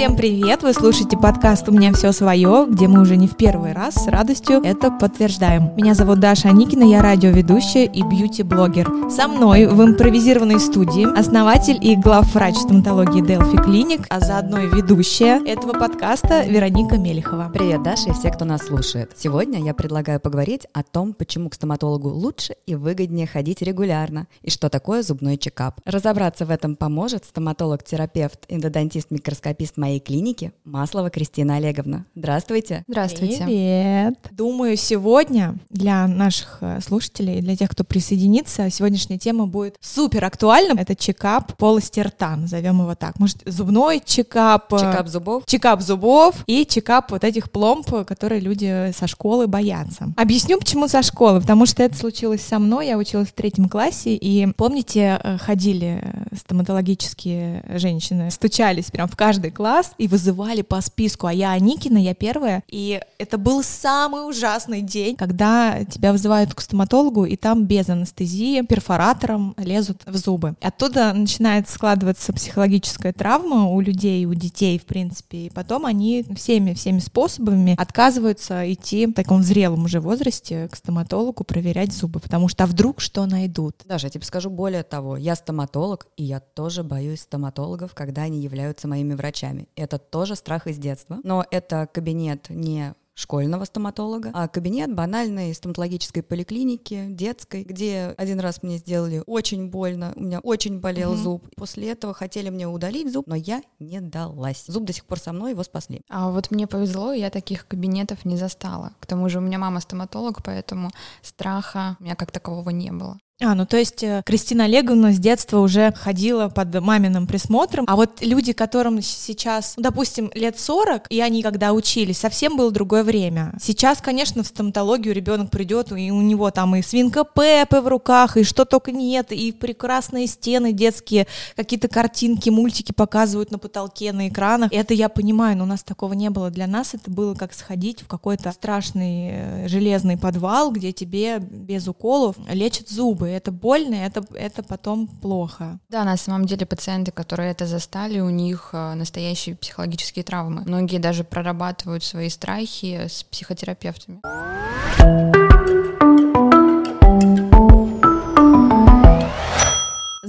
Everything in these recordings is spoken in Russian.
Всем привет! Вы слушаете подкаст «У меня все свое», где мы уже не в первый раз с радостью это подтверждаем. Меня зовут Даша Аникина, я радиоведущая и бьюти-блогер. Со мной в импровизированной студии основатель и главврач стоматологии Delphi Clinic, а заодно и ведущая этого подкаста Вероника Мелихова. Привет, Даша и все, кто нас слушает. Сегодня я предлагаю поговорить о том, почему к стоматологу лучше и выгоднее ходить регулярно, и что такое зубной чекап. Разобраться в этом поможет стоматолог-терапевт, эндодонтист-микроскопист моей клиники Маслова Кристина Олеговна. Здравствуйте. Здравствуйте. Привет. Думаю, сегодня для наших э, слушателей и для тех, кто присоединится, сегодняшняя тема будет супер актуальна. Это чекап полости рта, назовем его так. Может, зубной чекап. э, Чекап зубов. чекап зубов и чекап вот этих пломб, которые люди со школы боятся. Объясню, почему со школы, потому что это случилось со мной, я училась в третьем классе, и помните, э, ходили стоматологические женщины, стучались прям в каждый класс и вызывали по списку, а я Аникина, я первая, и это был самый ужасный день, когда тебя вызывают к стоматологу, и там без анестезии перфоратором лезут в зубы. Оттуда начинает складываться психологическая травма у людей, у детей, в принципе, и потом они всеми, всеми способами отказываются идти в таком зрелом уже возрасте к стоматологу проверять зубы, потому что а вдруг что найдут? Даже я тебе скажу более того, я стоматолог, и я тоже боюсь стоматологов, когда они являются моими врачами. Это тоже страх из детства, но это кабинет не школьного стоматолога, а кабинет банальной стоматологической поликлиники, детской, где один раз мне сделали очень больно, у меня очень болел Мгм. зуб. После этого хотели мне удалить зуб, но я не далась. Зуб до сих пор со мной, его спасли. А вот мне повезло, я таких кабинетов не застала. К тому же у меня мама стоматолог, поэтому страха у меня как такового не было. А, ну то есть э, Кристина Олеговна с детства уже ходила под маминым присмотром, а вот люди, которым сейчас, ну, допустим, лет 40, и они когда учились, совсем было другое время. Сейчас, конечно, в стоматологию ребенок придет, и у него там и свинка Пеппы в руках, и что только нет, и прекрасные стены детские, какие-то картинки, мультики показывают на потолке, на экранах. Это я понимаю, но у нас такого не было. Для нас это было как сходить в какой-то страшный э, железный подвал, где тебе без уколов лечат зубы. Это больно, это, это потом плохо. Да, на самом деле пациенты, которые это застали, у них э, настоящие психологические травмы. Многие даже прорабатывают свои страхи с психотерапевтами.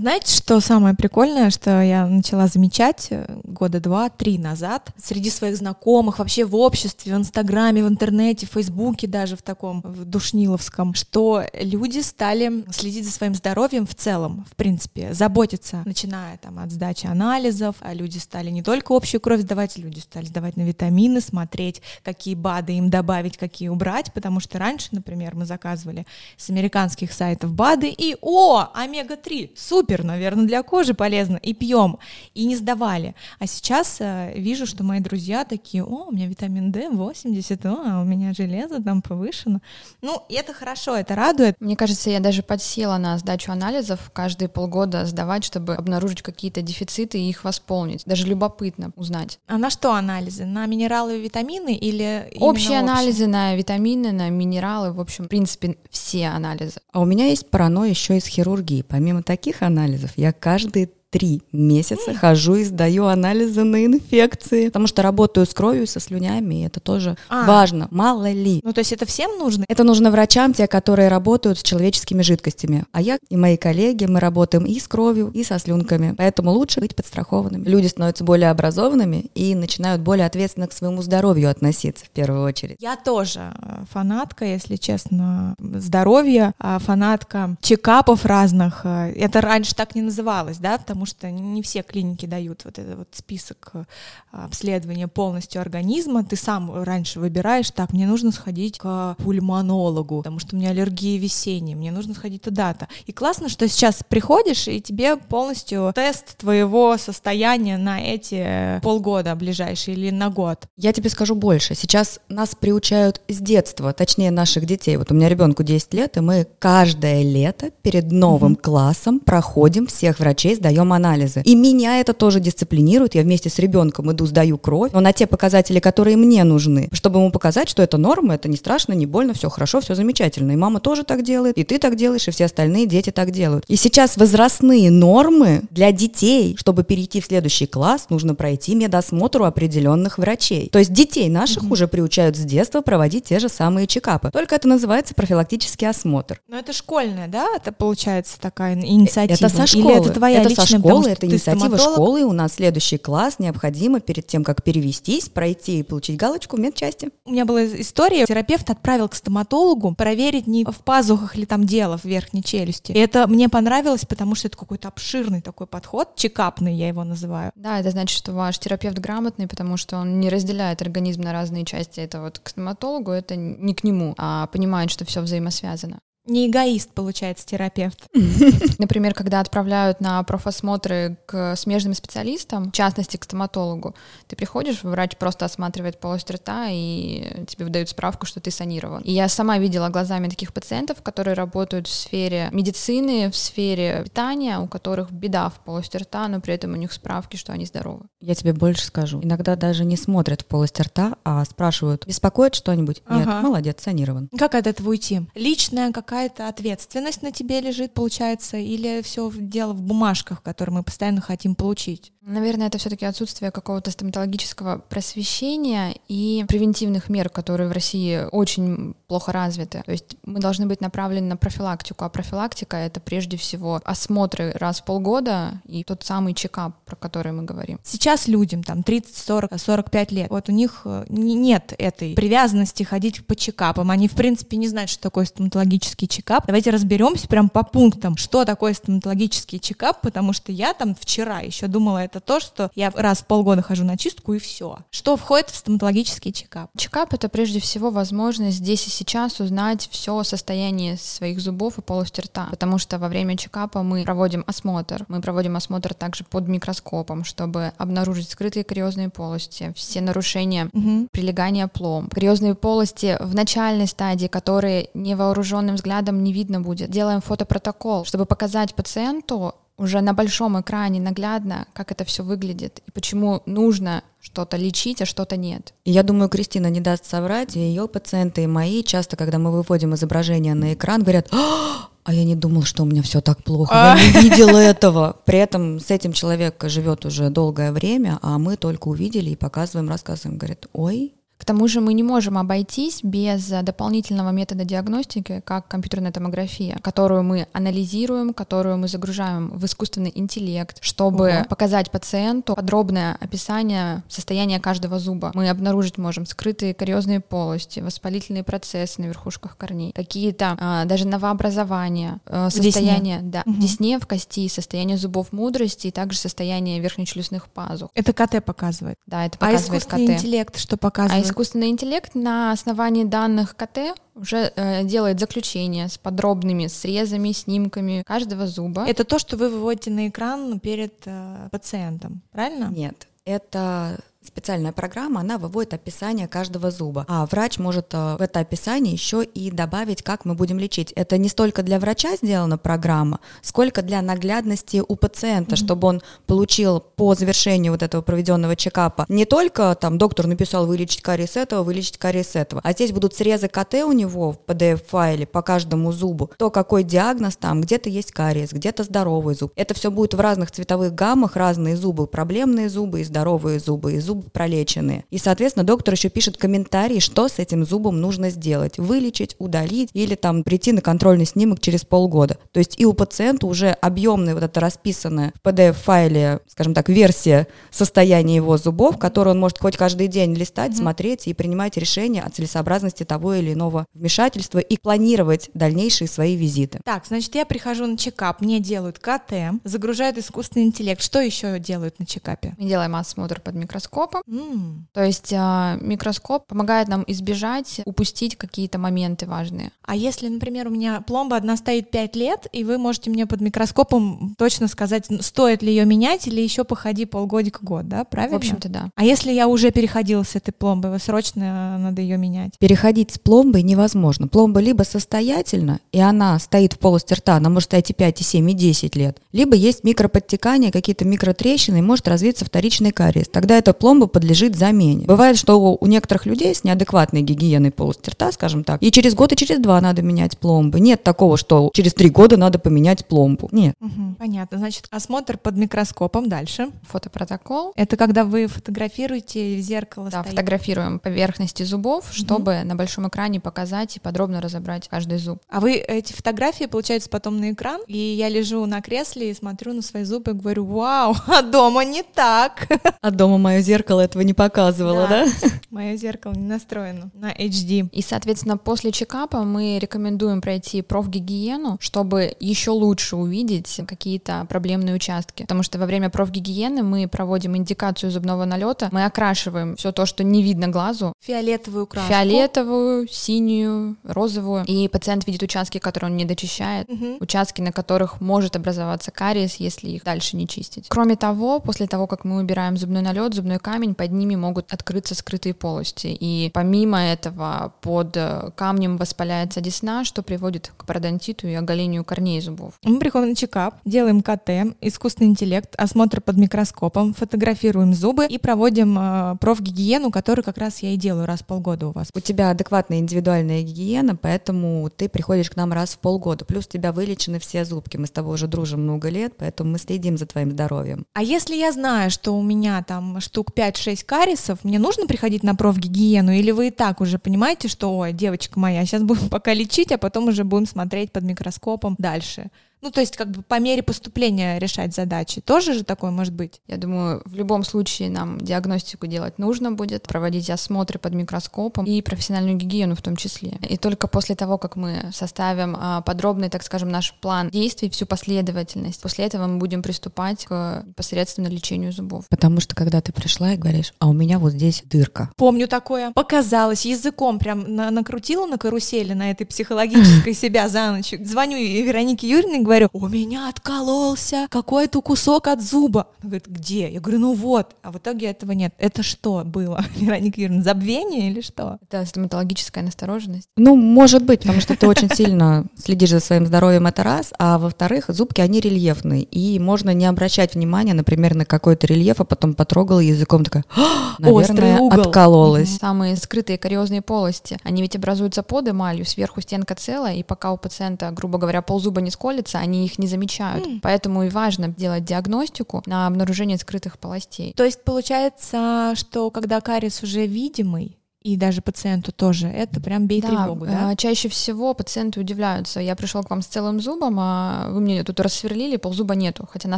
Знаете, что самое прикольное, что я начала замечать э, года два-три назад? Среди своих знакомых, вообще в обществе, в Инстаграме, в интернете, в Фейсбуке даже в таком, в душниловском, что люди стали следить за своим здоровьем в целом, в принципе, заботиться, начиная там от сдачи анализов, а люди стали не только общую кровь сдавать, люди стали сдавать на витамины, смотреть, какие БАДы им добавить, какие убрать, потому что раньше, например, мы заказывали с американских сайтов БАДы и, о, омега-3, супер, наверное, для кожи полезно, и пьем, и не сдавали. А сейчас э, вижу, что мои друзья такие, о, у меня витамин D 80, о, а у меня железо там повышено. Ну, и это хорошо, это радует. Мне кажется, я даже подсела на сдачу анализов каждые полгода сдавать, чтобы обнаружить какие-то дефициты и их восполнить. Даже любопытно узнать. А на что анализы? На минералы и витамины или Общие анализы на витамины, на минералы, в общем, в принципе, все анализы. А у меня есть паранойя еще из хирургии. Помимо таких анализов, я каждые три месяца хожу и сдаю анализы на инфекции, потому что работаю с кровью, со слюнями, и это тоже А. важно. Мало ли. Ну, то есть это всем нужно? Это нужно врачам, те, которые работают с человеческими жидкостями. А я и мои коллеги, мы работаем и с кровью, и со слюнками. Поэтому лучше быть подстрахованными. Люди становятся более образованными и начинают более ответственно к своему здоровью относиться в первую очередь. Я тоже э, фанатка, если честно, здоровья, а фанатка чекапов разных. Э, Это раньше так не называлось, да, потому что не все клиники дают вот этот вот список э, обследования полностью организма. Ты сам раньше выбираешь, так, мне нужно сходить к пульмонологу, потому что у меня аллергия весенняя, мне нужно сходить туда-то. И классно, что сейчас приходишь, и тебе полностью тест твоего состояния на эти э, полгода ближайшие или на год. Я тебе скажу больше. Сейчас нас приучают с детства, точнее наших детей. Вот у меня ребенку 10 лет, и мы каждое лето перед новым классом проходим всех врачей, сдаем сдаем анализы. И меня это тоже дисциплинирует. Я вместе с ребенком иду, сдаю кровь, но на те показатели, которые мне нужны, чтобы ему показать, что это норма, это не страшно, не больно, все хорошо, все замечательно. И мама тоже так делает, и ты так делаешь, и все остальные дети так делают. И сейчас возрастные нормы для детей, чтобы перейти в следующий класс, нужно пройти медосмотр у определенных врачей. То есть детей наших mm-hmm. уже приучают с детства проводить те же самые чекапы. Только это называется профилактический осмотр. Но это школьная, да? Это получается такая инициатива? Это со школы. Или это твоя это личная, школы, это инициатива школы. У нас следующий класс необходимо перед тем, как перевестись, пройти и получить галочку в медчасти. У меня была история, терапевт отправил к стоматологу проверить, не в пазухах ли там дело в верхней челюсти. И это мне понравилось, потому что это какой-то обширный такой подход, чекапный я его называю. Да, это значит, что ваш терапевт грамотный, потому что он не разделяет организм на разные части. Это вот к стоматологу, это не к нему, а понимает, что все взаимосвязано. Не эгоист, получается, терапевт. Например, когда отправляют на профосмотры к смежным специалистам, в частности, к стоматологу, ты приходишь, врач просто осматривает полость рта, и тебе выдают справку, что ты санирован. И я сама видела глазами таких пациентов, которые работают в сфере медицины, в сфере питания, у которых беда в полости рта, но при этом у них справки, что они здоровы. Я тебе больше скажу. Иногда даже не смотрят в полость рта, а спрашивают, беспокоит что-нибудь? Нет, ага. молодец, санирован. Как от этого уйти? Личная как какая-то ответственность на тебе лежит, получается, или все дело в бумажках, которые мы постоянно хотим получить? Наверное, это все-таки отсутствие какого-то стоматологического просвещения и превентивных мер, которые в России очень плохо развиты. То есть мы должны быть направлены на профилактику, а профилактика — это прежде всего осмотры раз в полгода и тот самый чекап, про который мы говорим. Сейчас людям там 30, 40, 45 лет, вот у них э, нет этой привязанности ходить по чекапам. Они, в принципе, не знают, что такое стоматологический чекап. Давайте разберемся прям по пунктам, что такое стоматологический чекап, потому что я там вчера еще думала, это то, что я раз в полгода хожу на чистку и все. Что входит в стоматологический чекап? Чекап — это прежде всего возможность здесь и сейчас узнать все о состоянии своих зубов и полости рта, потому что во время чекапа мы проводим осмотр. Мы проводим осмотр также под микроскопом, чтобы обнаружить скрытые кариозные полости, все нарушения угу. прилегания пломб. Кариозные полости в начальной стадии, которые невооруженным взглядом не видно будет. Делаем фотопротокол, чтобы показать пациенту уже на большом экране наглядно, как это все выглядит и почему нужно что-то лечить, а что-то нет. Я думаю, Кристина не даст соврать, и ее пациенты, и мои, часто, когда мы выводим изображение на экран, говорят, а я не думал, что у меня все так плохо, я не видела этого. При этом с этим человек живет уже долгое время, а мы только увидели и показываем, рассказываем, говорит, ой, к тому же мы не можем обойтись без дополнительного метода диагностики, как компьютерная томография, которую мы анализируем, которую мы загружаем в искусственный интеллект, чтобы угу. показать пациенту подробное описание состояния каждого зуба. Мы обнаружить можем скрытые кариозные полости, воспалительные процессы на верхушках корней, какие-то а, даже новообразования, а, состояние, да, угу. в десне, в кости, состояние зубов мудрости и также состояние верхнечелюстных пазух. Это КТ показывает? Да, это а показывает а искусственный КТ. интеллект что показывает? А искусственный интеллект на основании данных КТ уже э, делает заключение с подробными срезами, снимками каждого зуба. Это то, что вы выводите на экран перед э, пациентом, правильно? Нет, это специальная программа, она выводит описание каждого зуба. А врач может э, в это описание еще и добавить, как мы будем лечить. Это не столько для врача сделана программа, сколько для наглядности у пациента, mm-hmm. чтобы он получил по завершению вот этого проведенного чекапа не только там доктор написал вылечить кариес этого, вылечить кариес этого, а здесь будут срезы КТ у него в PDF-файле по каждому зубу, то какой диагноз там, где-то есть кариес, где-то здоровый зуб. Это все будет в разных цветовых гаммах, разные зубы, проблемные зубы и здоровые зубы, и зубы пролеченные. И, соответственно, доктор еще пишет комментарии, что с этим зубом нужно сделать. Вылечить, удалить или там прийти на контрольный снимок через полгода. То есть и у пациента уже объемная вот эта расписанная в PDF-файле, скажем так, версия состояния его зубов, которую он может хоть каждый день листать, mm-hmm. смотреть и принимать решения о целесообразности того или иного вмешательства и планировать дальнейшие свои визиты. Так, значит, я прихожу на чекап, мне делают КТ, загружают искусственный интеллект. Что еще делают на чекапе? Мы делаем осмотр под микроскопом, микроскопом. М. То есть а, микроскоп помогает нам избежать, упустить какие-то моменты важные. А если, например, у меня пломба одна стоит 5 лет, и вы можете мне под микроскопом точно сказать, стоит ли ее менять или еще походи полгодика-год, да, правильно? В общем-то, да. А если я уже переходила с этой пломбой, вы срочно надо ее менять? Переходить с пломбой невозможно. Пломба либо состоятельна, и она стоит в полости рта, она может стоять и 5, и 7, и 10 лет, либо есть микроподтекания, какие-то микротрещины, и может развиться вторичный кариес. Тогда эта пломба подлежит замене. Бывает, что у- некоторых людей с неадекватной гигиеной полости рта, скажем так, и через год, и через два надо менять пломбы. Нет такого, что через три года надо поменять пломбу. Нет. Мгм, понятно. Значит, осмотр под микроскопом дальше. Фотопротокол. Это когда вы фотографируете в зеркало Да, стоит. фотографируем поверхности зубов, чтобы на большом экране показать и подробно разобрать каждый зуб. А вы эти фотографии, получается, потом на экран, и я лежу на кресле и смотрю на свои зубы и говорю, вау, а дома не так. А дома мое зеркало этого не показывало, Да. да? Мое зеркало не настроено на HD. И, соответственно, после чекапа мы рекомендуем пройти профгигиену, чтобы еще лучше увидеть какие-то проблемные участки. Потому что во время профгигиены мы проводим индикацию зубного налета, мы окрашиваем все то, что не видно глазу, Фиолетовую краску. фиолетовую, синюю, розовую. И пациент видит участки, которые он не дочищает, Мгм. участки, на которых может образоваться кариес, если их дальше не чистить. Кроме того, после того, как мы убираем зубной налет, зубной камень, под ними могут открыться скрытые полости. И помимо этого, под э, камнем воспаляется десна, что приводит к пародонтиту и оголению корней зубов. Мы приходим на чекап, делаем КТ, искусственный интеллект, осмотр под микроскопом, фотографируем зубы и проводим э, профгигиену, которую как раз я и делаю раз в полгода у вас. У тебя адекватная индивидуальная гигиена, поэтому ты приходишь к нам раз в полгода. Плюс у тебя вылечены все зубки. Мы с тобой уже дружим много лет, поэтому мы следим за твоим здоровьем. А если я знаю, что у меня там штук 5-6 кариесов, мне нужно приходить на профгигиену, или вы и так уже понимаете, что, ой, девочка моя, сейчас будем пока лечить, а потом уже будем смотреть под микроскопом дальше? Ну, то есть как бы по мере поступления решать задачи. Тоже же такое может быть? Я думаю, в любом случае нам диагностику делать нужно будет, проводить осмотры под микроскопом и профессиональную гигиену в том числе. И только после того, как мы составим а, подробный, так скажем, наш план действий, всю последовательность, после этого мы будем приступать к непосредственно лечению зубов. Потому что когда ты пришла и говоришь, а у меня вот здесь дырка. Помню такое. Показалось, языком прям на- накрутила на карусели, на этой психологической себя за ночь. Звоню Веронике Юрьевне и говорю, у меня откололся какой-то кусок от зуба. Она говорит, где? Я говорю, ну вот. А в итоге этого нет. Это что было, Вероника Юрьевна, забвение или что? Это стоматологическая настороженность. Ну, может быть, потому что ты очень сильно следишь за своим здоровьем, это раз. А во-вторых, зубки, они рельефные. И можно не обращать внимания, например, на какой-то рельеф, а потом потрогала языком, такая, «А, наверное, угол». откололась. Самые скрытые кариозные полости, они ведь образуются под эмалью, сверху стенка целая, и пока у пациента, грубо говоря, ползуба не сколется, они их не замечают. Поэтому и важно делать диагностику на обнаружение скрытых полостей. То есть получается, что когда кариес уже видимый, и даже пациенту тоже, это прям бей тревогу, да? э, чаще всего пациенты удивляются. Я пришел к вам с целым зубом, а вы мне тут рассверлили, ползуба нету. Хотя на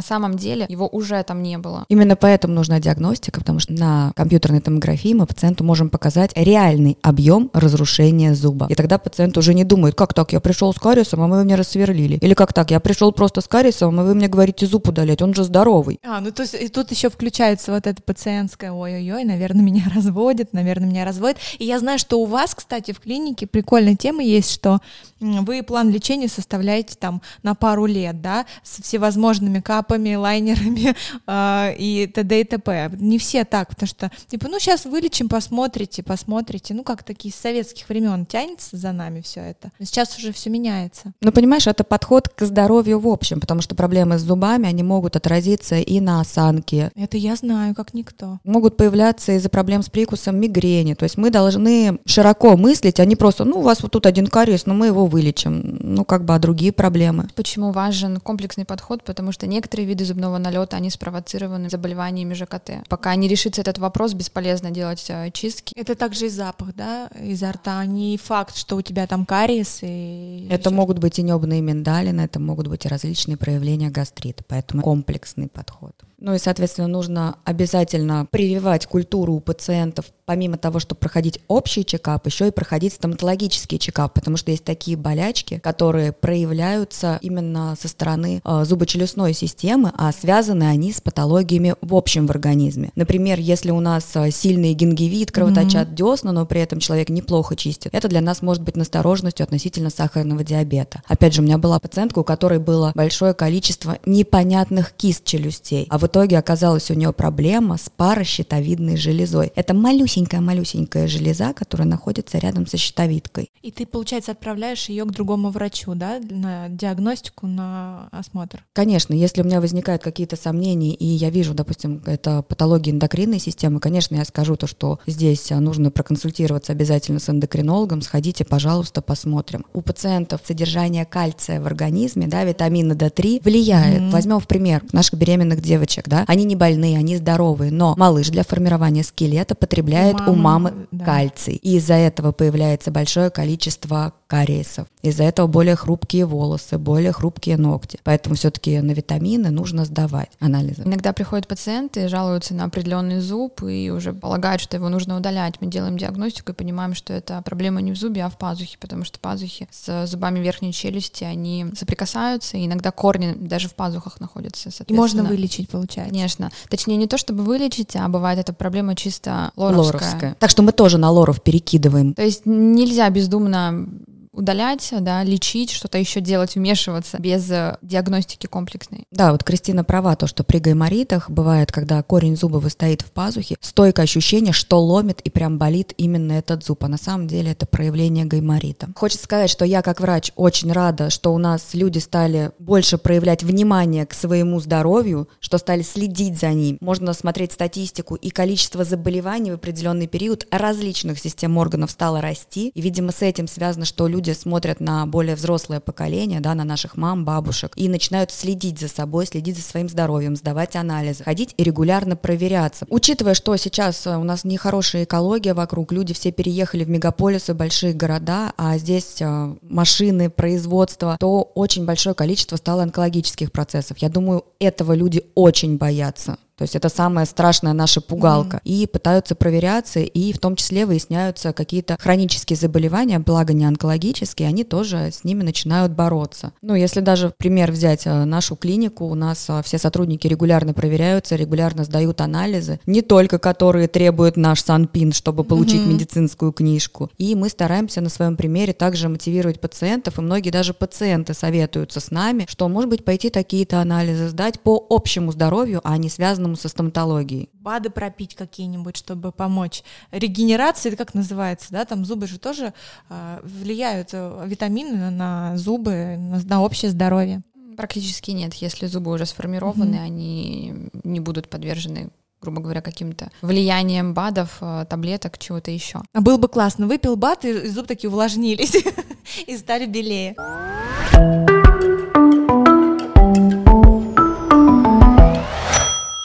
самом деле его уже там не было. Именно поэтому нужна диагностика, потому что на компьютерной томографии мы пациенту можем показать реальный объем разрушения зуба. И тогда пациент уже не думает, как так, я пришел с кариесом, а вы мне рассверлили. Или как так, я пришел просто с кариесом, а вы мне говорите зуб удалять, он же здоровый. А, ну то есть и тут еще включается вот это пациентское, ой-ой-ой, наверное, меня разводят, наверное, меня И я знаю, что у вас, кстати, в клинике прикольная тема есть, что вы план лечения составляете там на пару лет, да, с всевозможными капами, лайнерами э, и т.д. и т.п. Не все так, потому что, типа, ну сейчас вылечим, посмотрите, посмотрите. Ну как такие с советских времен тянется за нами все это. Но сейчас уже все меняется. Ну, понимаешь, это подход к здоровью в общем, потому что проблемы с зубами, они могут отразиться и на осанке, Это я знаю, как никто. могут появляться из-за проблем с прикусом мигрени. То есть мы должны широко мыслить, а не просто, ну, у вас вот тут один кариес, но мы его вылечим. Ну, как бы, а другие проблемы. Почему важен комплексный подход? Потому что некоторые виды зубного налета, они спровоцированы заболеваниями ЖКТ. Пока не решится этот вопрос, бесполезно делать э, чистки. Это также и запах, да, изо рта. Не факт, что у тебя там кариес и... Это могут быть и небные миндалины, это могут быть и различные проявления гастрита, поэтому комплексный подход. Ну и, соответственно, нужно обязательно прививать культуру у пациентов помимо того, чтобы проходить общий чекап, еще и проходить стоматологический чекап, потому что есть такие болячки, которые проявляются именно со стороны э, зубочелюстной системы, а связаны они с патологиями в общем в организме. Например, если у нас э, сильный гингивит, кровоточат mm-hmm. десна, но при этом человек неплохо чистит, это для нас может быть настороженностью относительно сахарного диабета. Опять же, у меня была пациентка, у которой было большое количество непонятных кист челюстей, а в итоге оказалась у нее проблема с паращитовидной железой. Это малюсенькая-малюсенькая железа, которая находится рядом со щитовидкой. И ты, получается, отправляешь ее к другому врачу, да, на диагностику, на осмотр? Конечно, если у меня возникают какие-то сомнения, и я вижу, допустим, это патология эндокринной системы, конечно, я скажу то, что здесь нужно проконсультироваться обязательно с эндокринологом, сходите, пожалуйста, посмотрим. У пациентов содержание кальция в организме, да, витамина D3 влияет. Mm-hmm. Возьмем в пример наших беременных девочек, да, они не больные, они здоровые, но малыш для формирования скелета потребляет у мамы, у мамы да. кальций, и из-за этого появляется большое количество кариесов. Из-за этого более хрупкие волосы, более хрупкие ногти. Поэтому все-таки на витамины нужно сдавать анализы. Иногда приходят пациенты, жалуются на определенный зуб и уже полагают, что его нужно удалять. Мы делаем диагностику и понимаем, что это проблема не в зубе, а в пазухе, потому что пазухи с зубами верхней челюсти, они соприкасаются, и иногда корни даже в пазухах находятся. И можно вылечить, получается. Конечно. Точнее, не то чтобы вылечить, а бывает эта проблема чисто лоровская. Лоровская. Так что мы тоже на лоров перекидываем. То есть нельзя бездумно удалять, да, лечить, что-то еще делать, вмешиваться без э, диагностики комплексной. Да, вот Кристина права, то, что при гайморитах бывает, когда корень зуба стоит в пазухе, стойкое ощущение, что ломит и прям болит именно этот зуб, а на самом деле это проявление гайморита. Хочется сказать, что я как врач очень рада, что у нас люди стали больше проявлять внимание к своему здоровью, что стали следить за ним. Можно смотреть статистику, и количество заболеваний в определенный период различных систем органов стало расти, и, видимо, с этим связано, что люди люди смотрят на более взрослое поколение, да, на наших мам, бабушек, и начинают следить за собой, следить за своим здоровьем, сдавать анализы, ходить и регулярно проверяться. Учитывая, что сейчас э, у нас нехорошая экология вокруг, люди все переехали в мегаполисы, большие города, а здесь э, машины, производство, то очень большое количество стало онкологических процессов. Я думаю, этого люди очень боятся. То есть это самая страшная наша пугалка. Mm-hmm. И пытаются проверяться, и в том числе выясняются какие-то хронические заболевания, благо не онкологические, они тоже с ними начинают бороться. Ну, если даже пример взять э, нашу клинику, у нас э, все сотрудники регулярно проверяются, регулярно сдают анализы, не только которые требует наш Санпин, чтобы получить mm-hmm. медицинскую книжку. И мы стараемся на своем примере также мотивировать пациентов, и многие даже пациенты советуются с нами, что, может быть, пойти такие-то анализы сдать по общему здоровью, а не связанному связанному со стоматологией. БАДы пропить какие-нибудь, чтобы помочь. Регенерация, это как называется, да, там зубы же тоже э, влияют, витамины на зубы, на, на общее здоровье. Практически нет. Если зубы уже сформированы, mm-hmm. они не будут подвержены грубо говоря, каким-то влиянием БАДов, э, таблеток, чего-то еще. А было бы классно. Выпил БАД, и зубы такие увлажнились и стали белее.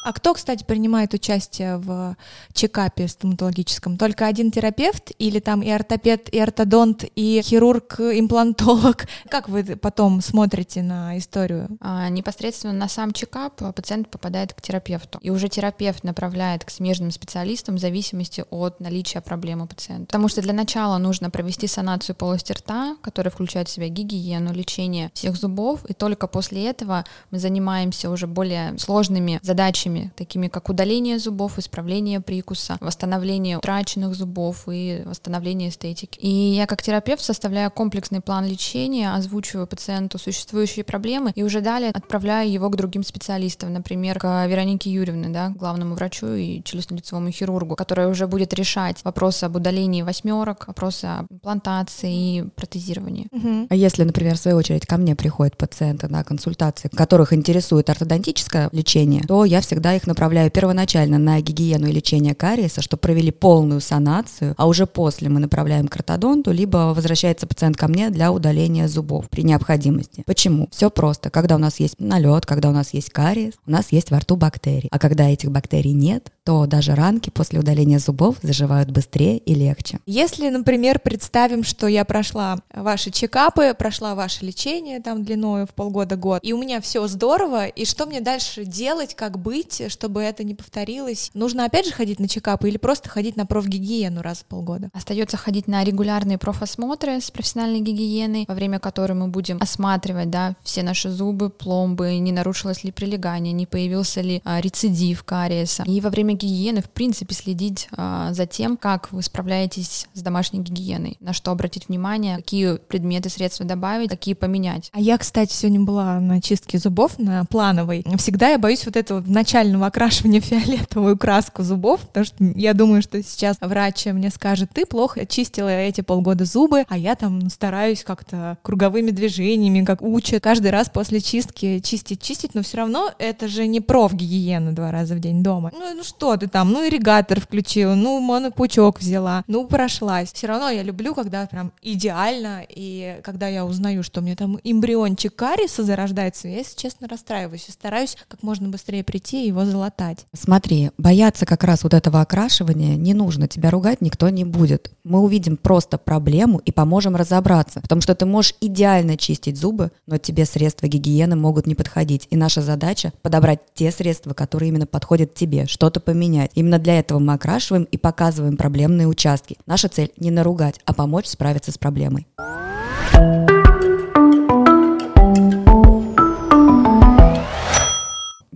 А кто, кстати, принимает участие в чекапе стоматологическом? Только один терапевт или там и ортопед, и ортодонт, и хирург, имплантолог? Как вы потом смотрите на историю? А, непосредственно на сам чекап пациент попадает к терапевту. И уже терапевт направляет к смежным специалистам в зависимости от наличия проблемы пациента. Потому что для начала нужно провести санацию полости рта, которая включает в себя гигиену, лечение всех зубов, и только после этого мы занимаемся уже более сложными задачами методами, такими как удаление зубов, исправление прикуса, восстановление утраченных зубов и восстановление эстетики. И я как терапевт составляю комплексный план лечения, озвучиваю пациенту существующие проблемы и уже далее отправляю его к другим специалистам, например, к Веронике Юрьевне, да, главному врачу и челюстно-лицевому хирургу, которая уже будет решать вопросы об удалении восьмерок, вопросы об имплантации и протезировании. Угу. А если, например, в свою очередь ко мне приходят пациенты на консультации, которых интересует ортодонтическое лечение, то я всегда всегда их направляю первоначально на гигиену и лечение кариеса, чтобы провели полную санацию, а уже после мы направляем к ортодонту, либо возвращается пациент ко мне для удаления зубов при необходимости. Почему? Все просто. Когда у нас есть налет, когда у нас есть кариес, у нас есть во рту бактерии. А когда этих бактерий нет, то даже ранки после удаления зубов заживают быстрее и легче. Если, например, представим, что я прошла ваши чекапы, прошла ваше лечение там длиною в полгода-год, и у меня все здорово, и что мне дальше делать, как быть, чтобы это не повторилось? Нужно опять же ходить на чекапы или просто ходить на профгигиену раз в полгода? Остается ходить на регулярные профосмотры с профессиональной гигиеной, во время которой мы будем осматривать, да, все наши зубы, пломбы, не нарушилось ли прилегание, не появился ли а, рецидив кариеса. И во время гигиены, в принципе, следить а, за тем, как вы справляетесь с домашней гигиеной, на что обратить внимание, какие предметы, средства добавить, какие поменять. А я, кстати, сегодня была на чистке зубов, на плановой. Всегда я боюсь вот этого начального окрашивания фиолетовую краску зубов, потому что я думаю, что сейчас врач мне скажет, ты плохо чистила эти полгода зубы, а я там стараюсь как-то круговыми движениями, как учат, каждый раз после чистки чистить, чистить, но все равно это же не профгигиена два раза в день дома. Ну, ну что ты там, ну ирригатор включила, ну монопучок взяла, ну прошлась. Все равно я люблю, когда прям идеально, и когда я узнаю, что у меня там эмбриончик кариеса зарождается, я, если честно, расстраиваюсь и стараюсь как можно быстрее прийти и его залатать. Смотри, бояться как раз вот этого окрашивания не нужно, тебя ругать никто не будет. Мы увидим просто проблему и поможем разобраться, потому что ты можешь идеально чистить зубы, но тебе средства гигиены могут не подходить, и наша задача подобрать те средства, которые именно подходят тебе, что-то поменять. Именно для этого мы окрашиваем и показываем проблемные участки. Наша цель не наругать, а помочь справиться с проблемой.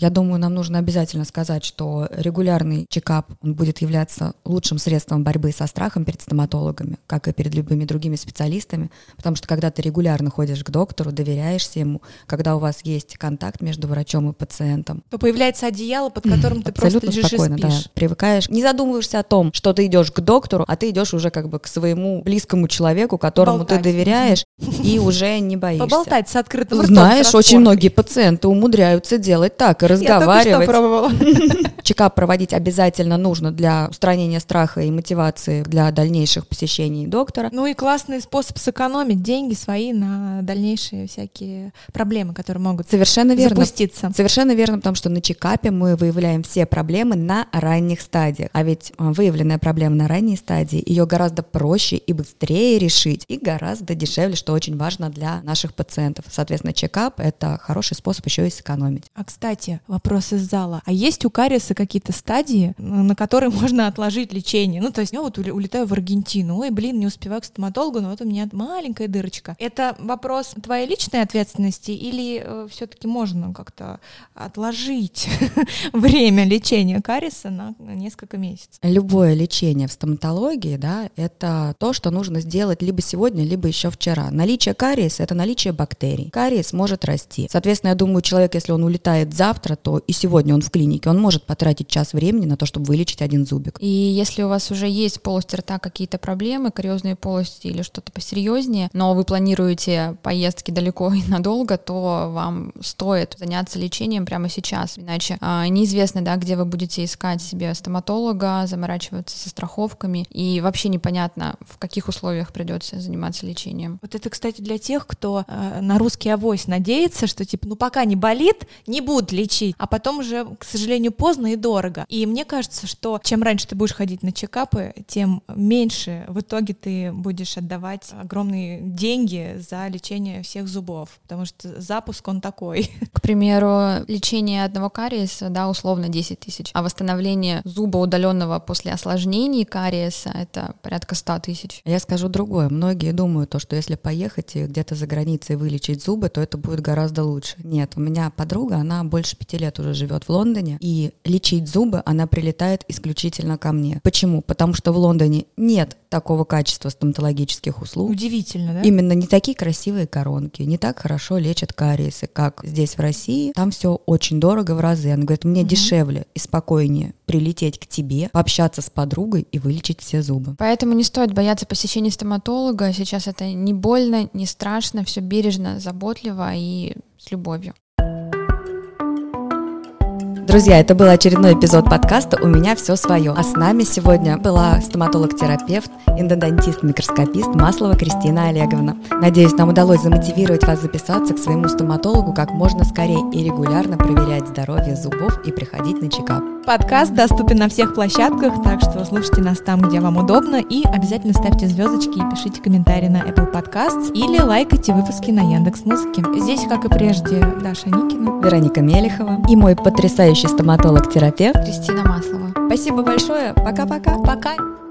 Я думаю, нам нужно обязательно сказать, что регулярный чекап он будет являться лучшим средством борьбы со страхом перед стоматологами, как и перед любыми другими специалистами, потому что когда ты регулярно ходишь к доктору, доверяешься ему, когда у вас есть контакт между врачом и пациентом, то появляется одеяло, под которым ты абсолютно просто лежишь спокойно, и спишь. да, привыкаешь, не задумываешься о том, что ты идешь к доктору, а ты идешь уже как бы к своему близкому человеку, которому Болтать. ты доверяешь и уже не боишься. Поболтать с открытым ртом. Знаешь, очень многие пациенты умудряются делать так и Я разговаривать. пробовала. Чекап проводить обязательно нужно для устранения страха и мотивации для дальнейших посещений доктора. Ну и классный способ сэкономить деньги свои на дальнейшие всякие проблемы, которые могут Совершенно верно. запуститься. Совершенно верно, потому что на чекапе мы выявляем все проблемы на ранних стадиях. А ведь а, выявленная проблема на ранней стадии, ее гораздо проще и быстрее решить, и гораздо дешевле, что очень важно для наших пациентов. Соответственно, чекап — это хороший способ еще и сэкономить. А кстати, вопрос из зала. А есть у кариеса какие-то стадии, на которые можно отложить лечение? Ну, то есть я вот улетаю в Аргентину, ой, блин, не успеваю к стоматологу, но вот у меня маленькая дырочка. Это вопрос твоей личной ответственности или все-таки можно как-то отложить время лечения кариеса на несколько месяцев? Любое лечение в стоматологии, да, это то, что нужно сделать либо сегодня, либо еще вчера. Наличие кариеса — это наличие бактерий. Кариес может расти. Соответственно, я думаю, человек, если он улетает завтра, то и сегодня он в клинике, он может потратить час времени на то, чтобы вылечить один зубик. И если у вас уже есть в полости рта какие-то проблемы, кариозные полости или что-то посерьезнее, но вы планируете поездки далеко и надолго, то вам стоит заняться лечением прямо сейчас. Иначе а, неизвестно, да, где вы будете искать себе стоматолога, заморачиваться со страховками, и вообще непонятно, в каких условиях придется заниматься лечением. Вот это, кстати, для тех, кто э, на русский авось надеется, что типа, ну пока не болит, не будут лечить, а потом уже, к сожалению, поздно и дорого. И мне кажется, что чем раньше ты будешь ходить на чекапы, тем меньше в итоге ты будешь отдавать огромные деньги за лечение всех зубов, потому что запуск он такой. К примеру, лечение одного кариеса, да, условно 10 тысяч, а восстановление зуба удаленного после осложнений кариеса это порядка 100 тысяч. Я скажу другое. Многие думают, то, что если поехать и где-то за границей вылечить зубы, то это будет гораздо лучше. Нет, у меня подруга, она больше пяти лет уже живет в Лондоне, и лечить зубы она прилетает исключительно ко мне. Почему? Потому что в Лондоне нет такого качества стоматологических услуг. Удивительно, да? Именно не такие красивые коронки, не так хорошо лечат кариесы, как здесь в России. Там все очень дорого в разы. Она говорит, мне Мгм. дешевле и спокойнее прилететь к тебе, пообщаться с подругой и вылечить все зубы. Поэтому не стоит бояться посещения стоматолога. Сейчас это не больно, не страшно, все бережно, заботливо и с любовью. Друзья, это был очередной эпизод подкаста «У меня все свое». А с нами сегодня была стоматолог-терапевт, эндодонтист-микроскопист Маслова Кристина Олеговна. Надеюсь, нам удалось замотивировать вас записаться к своему стоматологу как можно скорее и регулярно проверять здоровье зубов и приходить на чекап. Подкаст доступен на всех площадках, так что слушайте нас там, где вам удобно, и обязательно ставьте звездочки и пишите комментарии на Apple Podcasts или лайкайте выпуски на Яндекс Музыке. Здесь, как и прежде, Даша Никина, Вероника Мелехова и мой потрясающий стоматолог-терапевт Кристина Маслова. Спасибо большое. Пока-пока. Пока!